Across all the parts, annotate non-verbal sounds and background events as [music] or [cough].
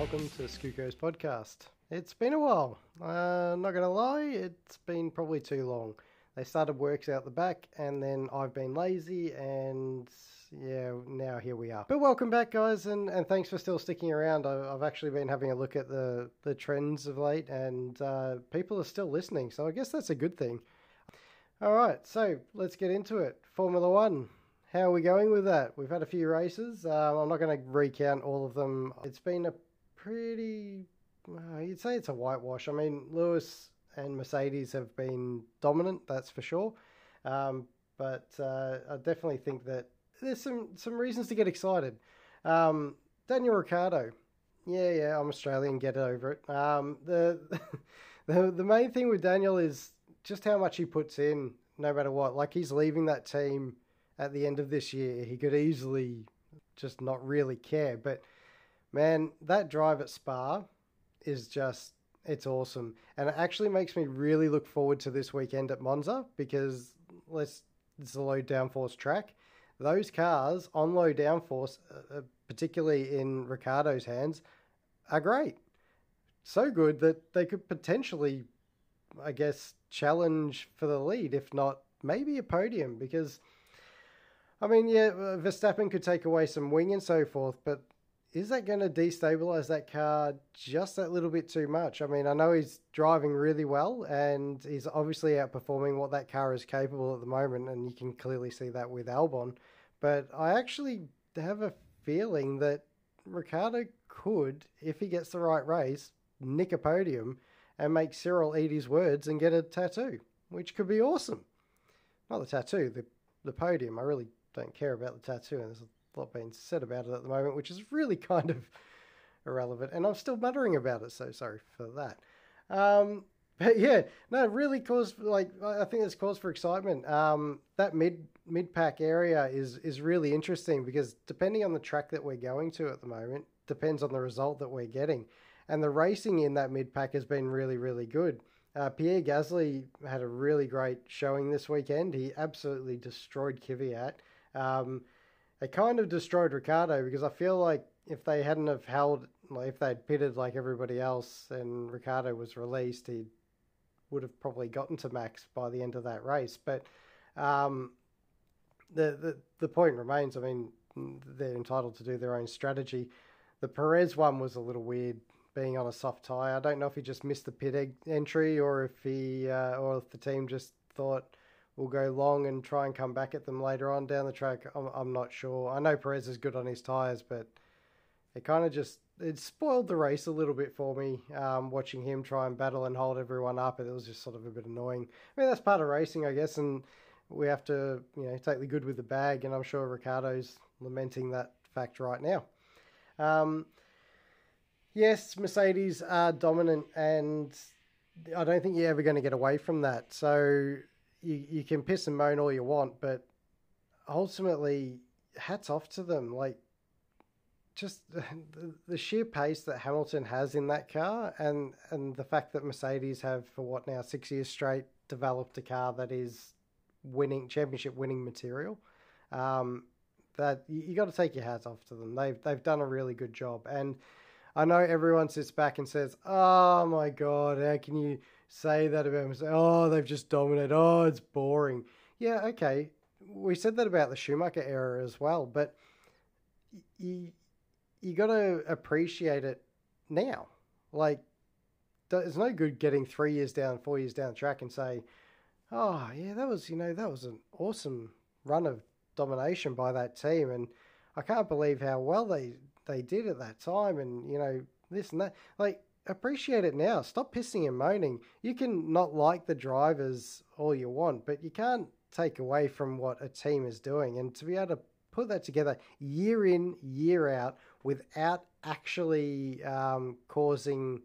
welcome to Skuko's podcast. It's been a while. Uh, not gonna lie, it's been probably too long. They started works out the back, and then I've been lazy, and yeah, now here we are. But welcome back, guys, and, and thanks for still sticking around. I, I've actually been having a look at the, the trends of late, and uh, people are still listening, so I guess that's a good thing. All right, so let's get into it. Formula One. How are we going with that? We've had a few races. Um, I'm not going to recount all of them. It's been a pretty, uh, you'd say it's a whitewash. I mean, Lewis and Mercedes have been dominant, that's for sure. Um, but uh, I definitely think that there's some, some reasons to get excited. Um, Daniel Ricciardo. Yeah, yeah, I'm Australian, get over it. Um, the, [laughs] the, the main thing with Daniel is just how much he puts in no matter what. Like he's leaving that team at the end of this year. He could easily just not really care. But man, that drive at Spa is just it's awesome. And it actually makes me really look forward to this weekend at Monza because let's it's a low downforce track. Those cars on low downforce, uh, uh, particularly in Ricciardo's hands, are great. So good that they could potentially, I guess, challenge for the lead, if not maybe a podium, because I mean, yeah, uh, Verstappen could take away some wing and so forth, but is that going to destabilize that car just that little bit too much? I mean, I know he's driving really well and he's obviously outperforming what that car is capable at the moment, and you can clearly see that with Albon. But I actually have a feeling that Ricciardo could, if he gets the right race, nick a podium and make Cyril eat his words and get a tattoo, which could be awesome. Not the tattoo, the the podium. I really don't care about the tattoo, and there's a lot being said about it at the moment, which is really [laughs] kind of irrelevant. And I'm still muttering about it, so sorry for that. Um, but yeah, no, really cause like I think it's cause for excitement. Um, that mid mid pack area is is really interesting because depending on the track that we're going to at the moment, depends on the result that we're getting, and the racing in that mid pack has been really really good. Uh, Pierre Gasly had a really great showing this weekend. He absolutely destroyed Kvyat. Um, they kind of destroyed Ricciardo because I feel like if they hadn't have held, like if they'd pitted like everybody else and Ricciardo was released, he would have probably gotten to Max by the end of that race. But um, the, the the point remains. I mean, they're entitled to do their own strategy. The Perez one was a little weird, being on a soft tire. I don't know if he just missed the pit entry or if he uh, or if the team just thought will go long and try and come back at them later on down the track. I'm, I'm not sure. I know Perez is good on his tyres, but it kind of just it spoiled the race a little bit for me. Um, watching him try and battle and hold everyone up, it was just sort of a bit annoying. I mean, that's part of racing, I guess, and we have to you know take the good with the bad. And I'm sure Ricciardo's lamenting that fact right now. Um, yes, Mercedes are dominant, and I don't think you're ever going to get away from that. So you, you can piss and moan all you want, but ultimately, hats off to them. Like, just [laughs] the, the sheer pace that Hamilton has in that car, and and the fact that Mercedes have for what now six years straight developed a car that is winning championship winning material. Um, that you, you got to take your hats off to them. They've they've done a really good job, and I know everyone sits back and says, "Oh my god, how can you?" Say that about. Say, oh, they've just dominated. Oh, it's boring. Yeah, okay. We said that about the Schumacher era as well, but you you got to appreciate it now. Like, it's no good getting three years down, four years down the track and say, oh yeah, that was you know that was an awesome run of domination by that team, and I can't believe how well they they did at that time, and you know this and that. Like appreciate it now. Stop pissing and moaning. You can not like the drivers all you want, but you can't take away from what a team is doing. And to be able to put that together year in, year out, without actually um, causing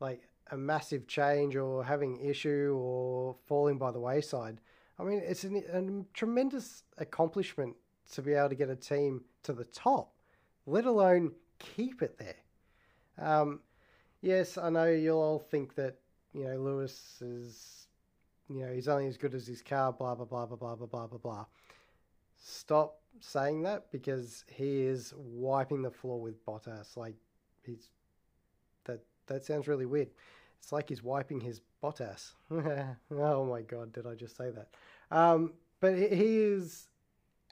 like a massive change or having issue or falling by the wayside. I mean, it's an, a tremendous accomplishment to be able to get a team to the top, let alone keep it there. Um, yes, I know you'll all think that you know Lewis is, you know, he's only as good as his car. Blah blah blah blah blah blah blah blah blah. Stop saying that because he is wiping the floor with Bottas. Like he's that that sounds really weird. It's like he's wiping his Bottas. [laughs] oh my god, did I just say that? Um, but he, he is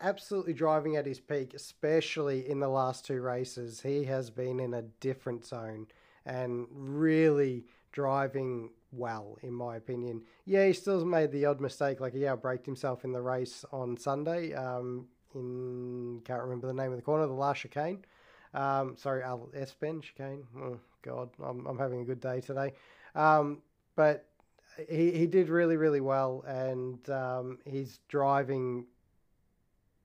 absolutely driving at his peak, especially in the last two races. He has been in a different zone and really driving well, in my opinion. Yeah, he still made the odd mistake, like he outbraked himself in the race on Sunday. Um, in can't remember the name of the corner, the last chicane. Um, sorry, Al Espen chicane. Oh God, I'm, I'm having a good day today. Um, but he he did really really well, and um, he's driving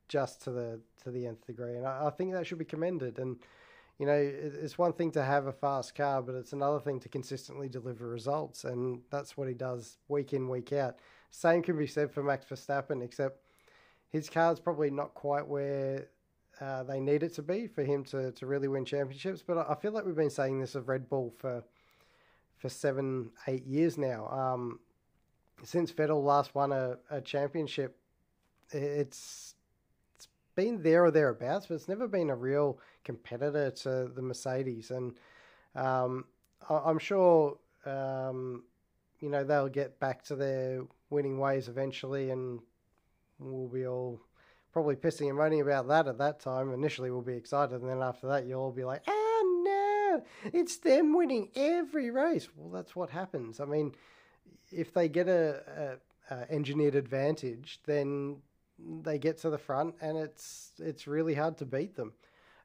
just to the to the nth degree, and I, I think that should be commended. And you know, it's one thing to have a fast car, but it's another thing to consistently deliver results, and that's what he does week in, week out. Same can be said for Max Verstappen, except his car's probably not quite where uh, they need it to be for him to, to really win championships. But I feel like we've been saying this of Red Bull for for seven, eight years now. Um, since Vettel last won a, a championship, it's been there or thereabouts, but it's never been a real competitor to the Mercedes. And um, I- am sure, um, you know, they'll get back to their winning ways eventually, and we'll be all probably pissing and moaning about that at that time. Initially, we'll be excited, and then after that, you'll all be like, oh no, it's them winning every race. Well, that's what happens. I mean, if they get a, a, a engineered advantage, then they get to the front, and it's it's really hard to beat them.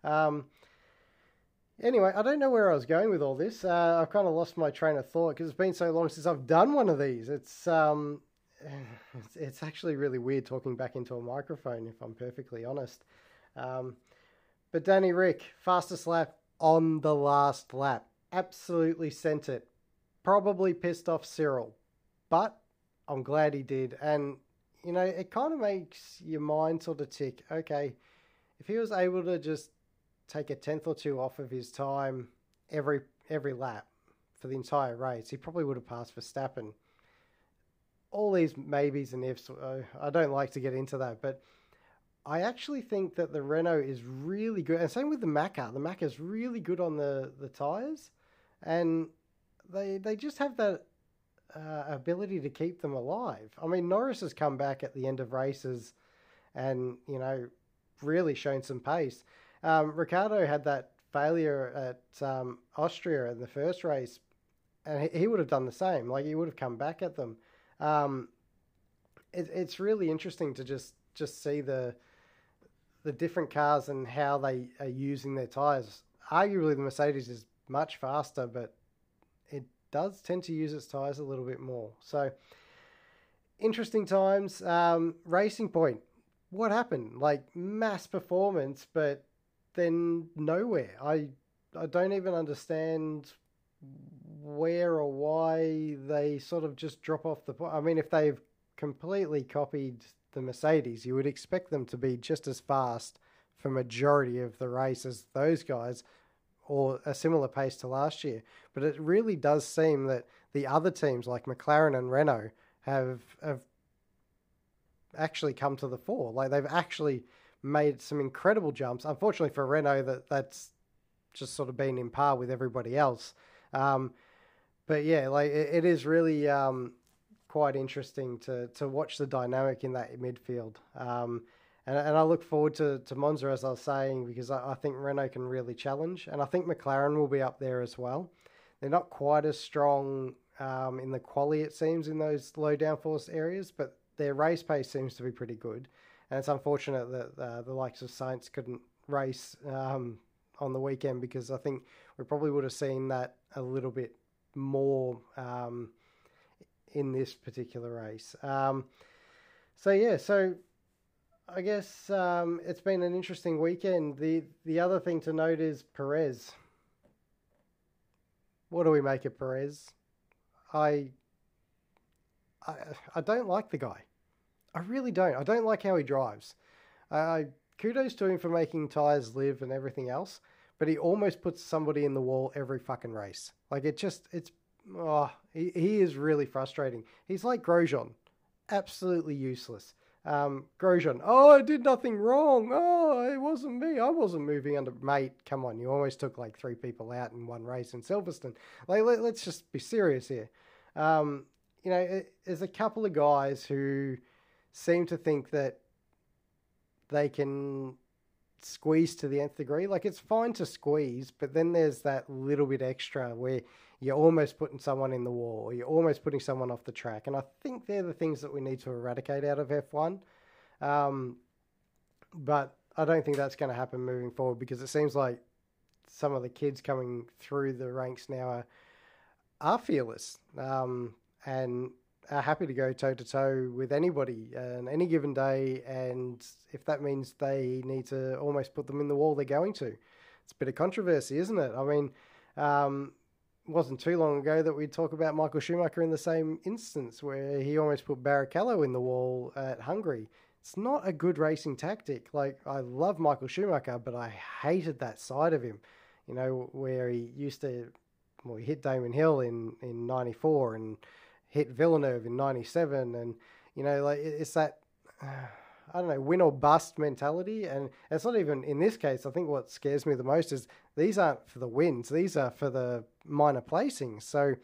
Um, anyway, I don't know where I was going with all this. Uh, I've kind of lost my train of thought because it's been so long since I've done one of these. It's um, [sighs] it's, it's actually really weird talking back into a microphone, if I'm perfectly honest. Um, but Danny Rick, fastest lap on the last lap, absolutely sent it. Probably pissed off Cyril, but I'm glad he did. And you know, it kind of makes your mind sort of tick. Okay, if he was able to just take a tenth or two off of his time every every lap for the entire race, he probably would have passed Verstappen. All these maybes and ifs, uh, I don't like to get into that, but I actually think that the Renault is really good, and same with the Macca. The Macca is really good on the the tires, and they they just have that uh, ability to keep them alive. I mean, Norris has come back at the end of races and, you know, really shown some pace. Um, Ricciardo had that failure at um, Austria in the first race, and he, he, would have done the same. Like, he would have come back at them. Um, it, it's really interesting to just, just see the the different cars and how they are using their tires. Arguably, the Mercedes is much faster, but does tend to use its tyres a little bit more. So, interesting times. Um, Racing Point, what happened? Like mass performance, but then nowhere. I I don't even understand where or why they sort of just drop off the. I mean, if they've completely copied the Mercedes, you would expect them to be just as fast for majority of the race as those guys, or a similar pace to last year. But it really does seem that the other teams like McLaren and Renault have have actually come to the fore. Like they've actually made some incredible jumps. Unfortunately for Renault, that that's just sort of been in par with everybody else. Um, but yeah, like it, it is really um, quite interesting to to watch the dynamic in that midfield. Um, and, and I look forward to, to Monza, as I was saying, because I, I think Renault can really challenge. And I think McLaren will be up there as well. They're not quite as strong um, in the quality, it seems, in those low downforce areas, but their race pace seems to be pretty good. And it's unfortunate that uh, the likes of Sainz couldn't race um, on the weekend because I think we probably would have seen that a little bit more um, in this particular race. Um, so, yeah, so I guess um, it's been an interesting weekend. The the other thing to note is Perez. What do we make of Perez? I, I I don't like the guy. I really don't. I don't like how he drives. I kudos to him for making tires live and everything else, but he almost puts somebody in the wall every fucking race. Like it just it's oh he, he is really frustrating. He's like Grosjean, absolutely useless Um, Grosjean, oh, I did nothing wrong. Oh, it wasn't me. I wasn't moving under. Mate, come on. You almost took like three people out in one race in Silverstone. Like, let, us just be serious here. Um, you know, it, there's a couple of guys who seem to think that they can squeeze to the nth degree. Like, it's fine to squeeze, but then there's that little bit extra where you're almost putting someone in the wall, or you're almost putting someone off the track. And I think they're the things that we need to eradicate out of F1. Um, but I don't think that's going to happen moving forward because it seems like some of the kids coming through the ranks now are, are fearless um, and are happy to go toe to toe with anybody on any given day. And if that means they need to almost put them in the wall, they're going to. It's a bit of controversy, isn't it? I mean, um, wasn't too long ago that we'd talk about Michael Schumacher in the same instance where he almost put Barrichello in the wall at Hungary. It's not a good racing tactic. Like, I love Michael Schumacher, but I hated that side of him, you know, where he used to, well, he hit Damon Hill in, in 94 and hit Villeneuve in 97. And, you know, like, it's that. [sighs] Uh, I don't know, win or bust mentality. And it's not even in this case. I think what scares me the most is these aren't for the wins; these are for the minor placings. So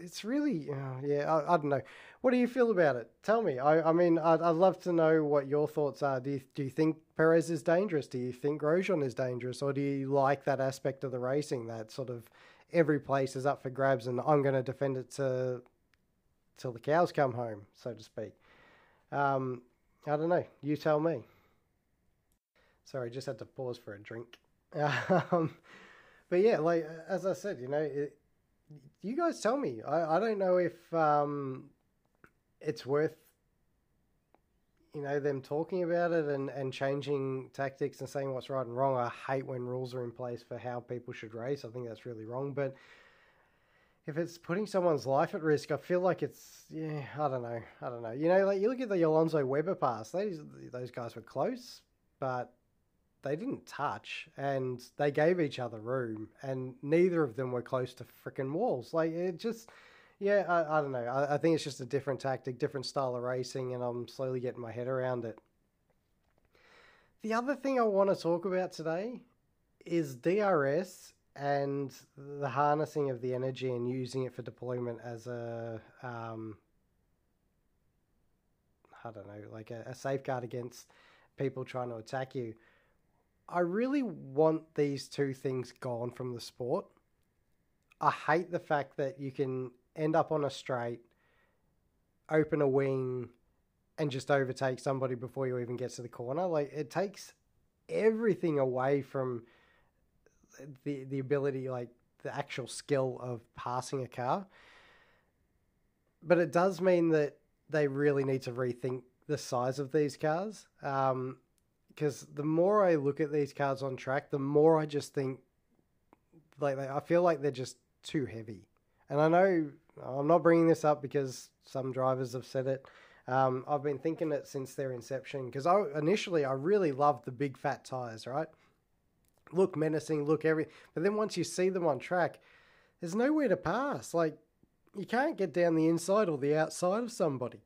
it's really, uh, yeah, I, I, don't know. What do you feel about it? Tell me. I, I mean, I'd, I'd love to know what your thoughts are. Do you, do you think Perez is dangerous? Do you think Grosjean is dangerous? Or do you like that aspect of the racing, that sort of every place is up for grabs and I'm going to defend it to till the cows come home, so to speak? Um, I don't know. You tell me. Sorry, just had to pause for a drink. [laughs] Um, but yeah, like as I said, you know, it, you guys tell me. I, I don't know if um, it's worth you know them talking about it and, and changing tactics and saying what's right and wrong. I hate when rules are in place for how people should race. I think that's really wrong. But if it's putting someone's life at risk, I feel like it's yeah. I don't know. I don't know. You know, like you look at the Alonso Webber pass. Those those guys were close, but they didn't touch, and they gave each other room, and neither of them were close to freaking walls. Like it just. Yeah, I, I don't know. I, I think it's just a different tactic, different style of racing, and I'm slowly getting my head around it. The other thing I want to talk about today is DRS and the harnessing of the energy and using it for deployment as a um, I don't know, like a, a, safeguard against people trying to attack you. I really want these two things gone from the sport. I hate the fact that you can end up on a straight, open a wing, and just overtake somebody before you even get to the corner. Like it takes everything away from the the ability, like the actual skill of passing a car. But it does mean that they really need to rethink the size of these cars. Um, because the more I look at these cars on track, the more I just think like I feel like they're just too heavy. And I know I'm not bringing this up because some drivers have said it. Um, I've been thinking it since their inception because I initially I really loved the big fat tires, right? Look menacing, look every. But then once you see them on track, there's nowhere to pass. Like you can't get down the inside or the outside of somebody.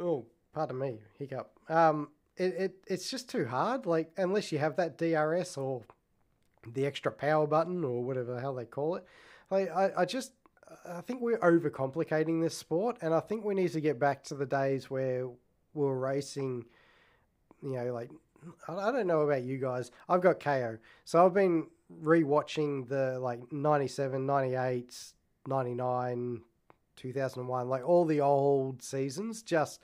Oh, pardon me, hiccup. Um, it, it it's just too hard. Like unless you have that DRS or the extra power button or whatever the hell they call it. Like I, I just I think we're overcomplicating this sport, and I think we need to get back to the days where we are racing, you know, like I don't know about you guys. I've got KO. So I've been rewatching the like 97, 98, 99, 2001, like all the old seasons. Just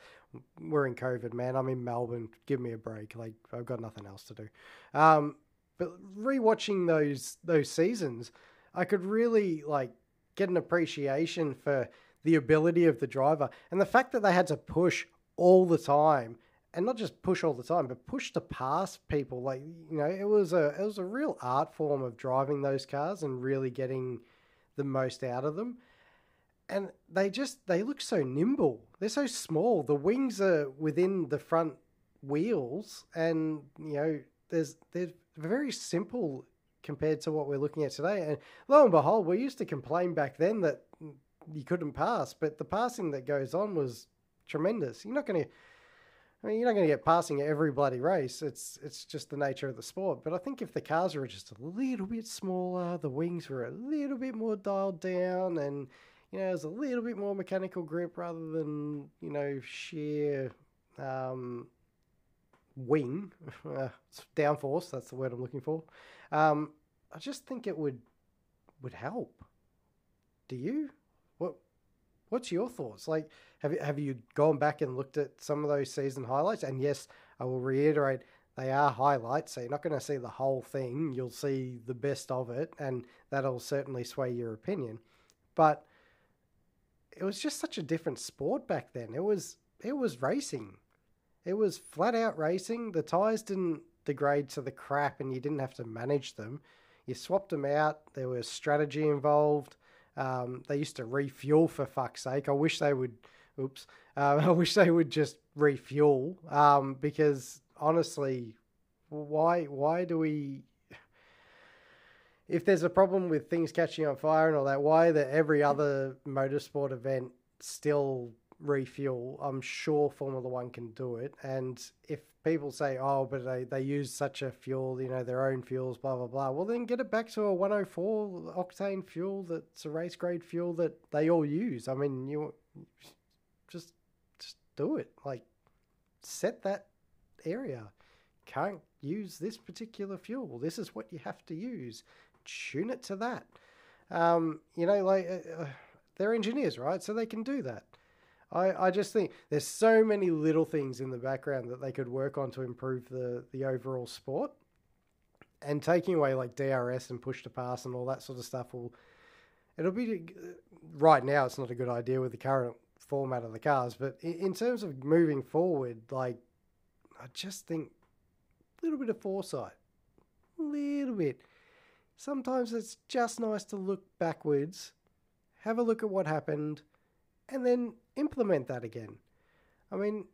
we're in COVID, man. I'm in Melbourne. Give me a break. Like I've got nothing else to do. Um, but rewatching those those seasons, I could really like get an appreciation for the ability of the driver and the fact that they had to push all the time and not just push all the time, but push to pass people. Like you know, it was a it was a real art form of driving those cars and really getting the most out of them. And they just they look so nimble. They're so small. The wings are within the front wheels, and you know, there's they're very simple compared to what we're looking at today. And lo and behold, we used to complain back then that you couldn't pass, but the passing that goes on was tremendous. You're not going to. I mean, you're not going to get passing every bloody race. It's it's just the nature of the sport. But I think if the cars were just a little bit smaller, the wings were a little bit more dialed down, and you know, there's a little bit more mechanical grip rather than you know sheer um, wing [laughs] uh, downforce. That's the word I'm looking for. Um, I just think it would would help. Do you? What What's your thoughts? Like, have you have you gone back and looked at some of those season highlights? And yes, I will reiterate, they are highlights, so you're not going to see the whole thing. You'll see the best of it, and that'll certainly sway your opinion. But it was just such a different sport back then. It was it was racing. It was flat out racing. The tires didn't degrade to the crap, and you didn't have to manage them. You swapped them out. There was strategy involved. Um, they used to refuel for fuck's sake. I wish they would. Oops. Uh, [laughs] I wish they would just refuel um, because honestly, why why do we? If there's a problem with things catching on fire and all that, why that every other motorsport event still refuel? I'm sure Formula One can do it. And if people say, oh, but they, they use such a fuel, you know, their own fuels, blah, blah, blah. Well, then get it back to a 104 octane fuel that's a race grade fuel that they all use. I mean, you just, just do it. Like, set that area. Can't use this particular fuel. This is what you have to use. Tune it to that. Um, you know, like, uh, uh they're engineers, right? So they can do that. I, I just think there's so many little things in the background that they could work on to improve the, the overall sport. And taking away like DRS and push to pass and all that sort of stuff will it'll be right now it's not a good idea with the current format of the cars, but in, in terms of moving forward, like I just think a little bit of foresight, a little bit. Sometimes it's just nice to look backwards, have a look at what happened, and then implement that again. I mean,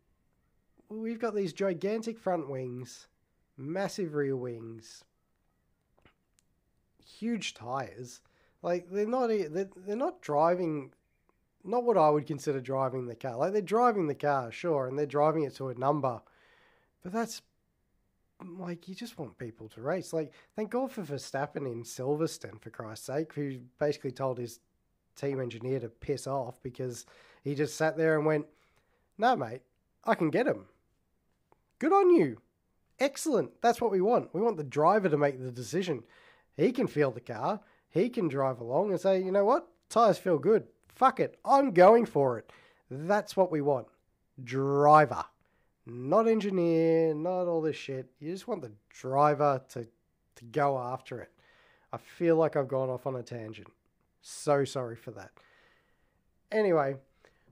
we've got these gigantic front wings, massive rear wings, huge tires. Like they're not they're, they're not driving not what I would consider driving the car. Like they're driving the car, sure, and they're driving it to a number. But that's like you just want people to race. Like thank God for Verstappen in Silverstone for Christ's sake, who basically told his team engineer to piss off because he just sat there and went, No, mate, I can get him. Good on you. Excellent. That's what we want. We want the driver to make the decision. He can feel the car. He can drive along and say, you know what? Tires feel good. Fuck it. I'm going for it. That's what we want. Driver. Not engineer, not all this shit. You just want the driver to, to go after it. I feel like I've gone off on a tangent. So sorry for that. Anyway,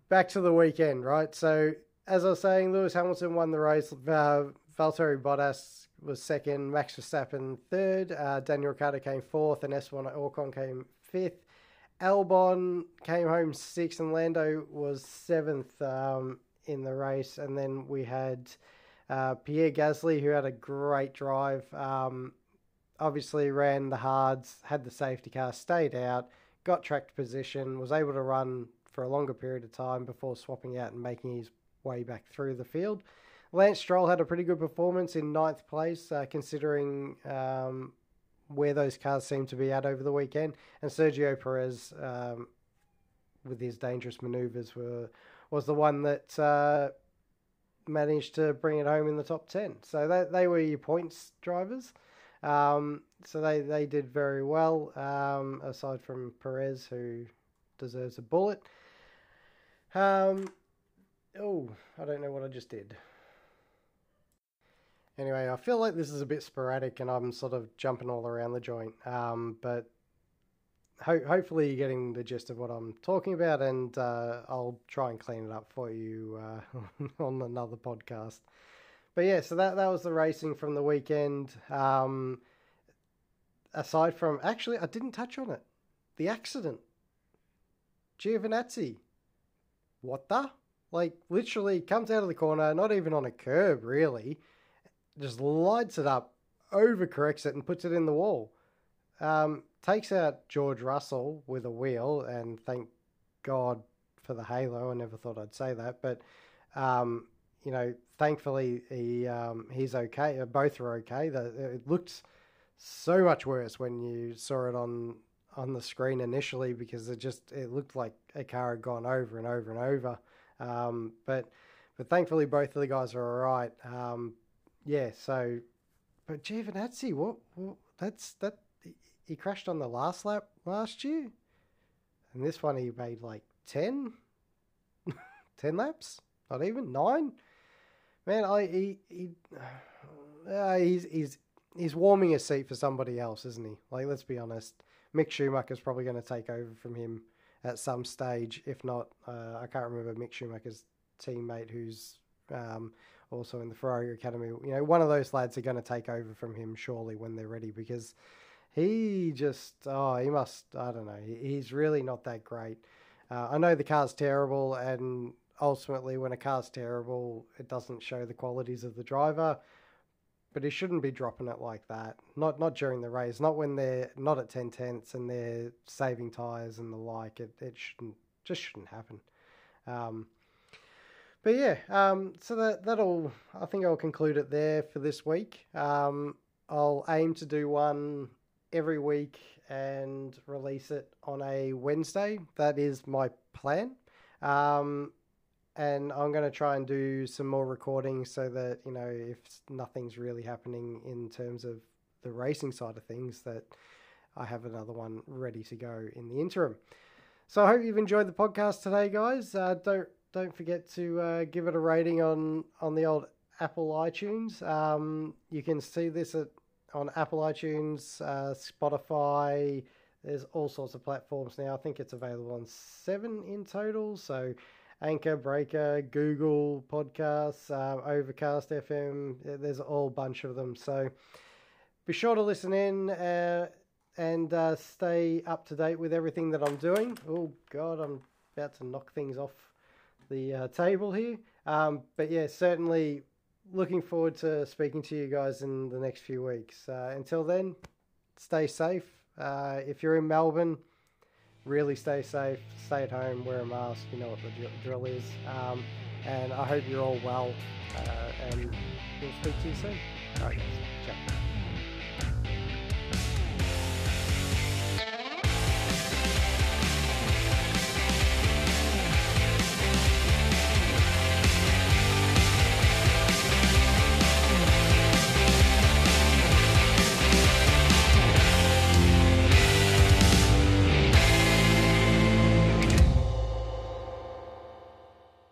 back to the weekend, right? So, as I was saying, Lewis Hamilton won the race. Uh, Valtteri Bottas was second, Max Verstappen third, uh, Daniel Ricciardo came fourth, and Esteban Ocon came fifth. Albon came home sixth, and Lando was seventh um, in the race. And then we had uh, Pierre Gasly, who had a great drive. Um, obviously, ran the hards, had the safety car, stayed out got tracked position, was able to run for a longer period of time before swapping out and making his way back through the field. Lance Stroll had a pretty good performance in ninth place, uh, considering um, where those cars seemed to be at over the weekend. And Sergio Perez, um, with his dangerous manoeuvres, were was the one that uh, managed to bring it home in the top ten. So they they were your points drivers. Um, so they, they did very well, um, aside from Perez, who deserves a bullet. Um, oh, I don't know what I just did. Anyway, I feel like this is a bit sporadic and I'm sort of jumping all around the joint. Um, but ho- hopefully you're getting the gist of what I'm talking about, and uh, I'll try and clean it up for you uh, [laughs] on another podcast. But yeah, so that that was the racing from the weekend. Um, aside from actually, I didn't touch on it. The accident. Giovinazzi. What the? Like literally comes out of the corner, not even on a curb, really. Just lights it up, overcorrects it, and puts it in the wall. Um, takes out George Russell with a wheel, and thank God for the halo. I never thought I'd say that, but um, you know, thankfully he um, he's okay. Uh, both are okay. The, it looked so much worse when you saw it on on the screen initially because it just it looked like a car had gone over and over and over. Um, but but thankfully both of the guys are all right. Um, yeah. So, but Giovinazzi, what, what that's that he crashed on the last lap last year, and this one he made like 10, [laughs] 10 laps, not even nine. Man, I he he [sighs] uh, he's he's he's warming a seat for somebody else, isn't he? Like, let's be honest. Mick Schumacher's probably going to take over from him at some stage. If not, uh, I can't remember Mick Schumacher's teammate who's um, also in the Ferrari Academy. You know, one of those lads are going to take over from him surely when they're ready because he just, oh, he must, I don't know, he's really not that great. Uh, I know the car's terrible, and ultimately, when a car's terrible, it doesn't show the qualities of the driver but he shouldn't be dropping it like that. Not not during the race. Not when they're not at ten tenths and they're saving tires and the like. It it shouldn't just shouldn't happen. Um, but yeah, um, so that that'll I think I'll conclude it there for this week. Um, I'll aim to do one every week and release it on a Wednesday. That is my plan. Um, and I'm going to try and do some more recordings so that you know if nothing's really happening in terms of the racing side of things that I have another one ready to go in the interim. So I hope you've enjoyed the podcast today, guys. Uh, don't don't forget to uh, give it a rating on on the old Apple iTunes. Um, you can see this at on Apple iTunes, uh, Spotify. There's all sorts of platforms now. I think it's available on seven in total. So Anchor, Breaker, Google Podcasts, uh, Overcast FM. There's a whole bunch of them. So be sure to listen in uh, and uh, stay up to date with everything that I'm doing. Oh, God, I'm about to knock things off the uh, table here. Um, but yeah, certainly looking forward to speaking to you guys in the next few weeks. Uh, until then, stay safe. Uh, if you're in Melbourne, really stay safe, stay at home, wear a mask. You know what the drill is. Um, and I hope you're all well. Uh, and we'll speak to you soon. All right, guys. Ciao.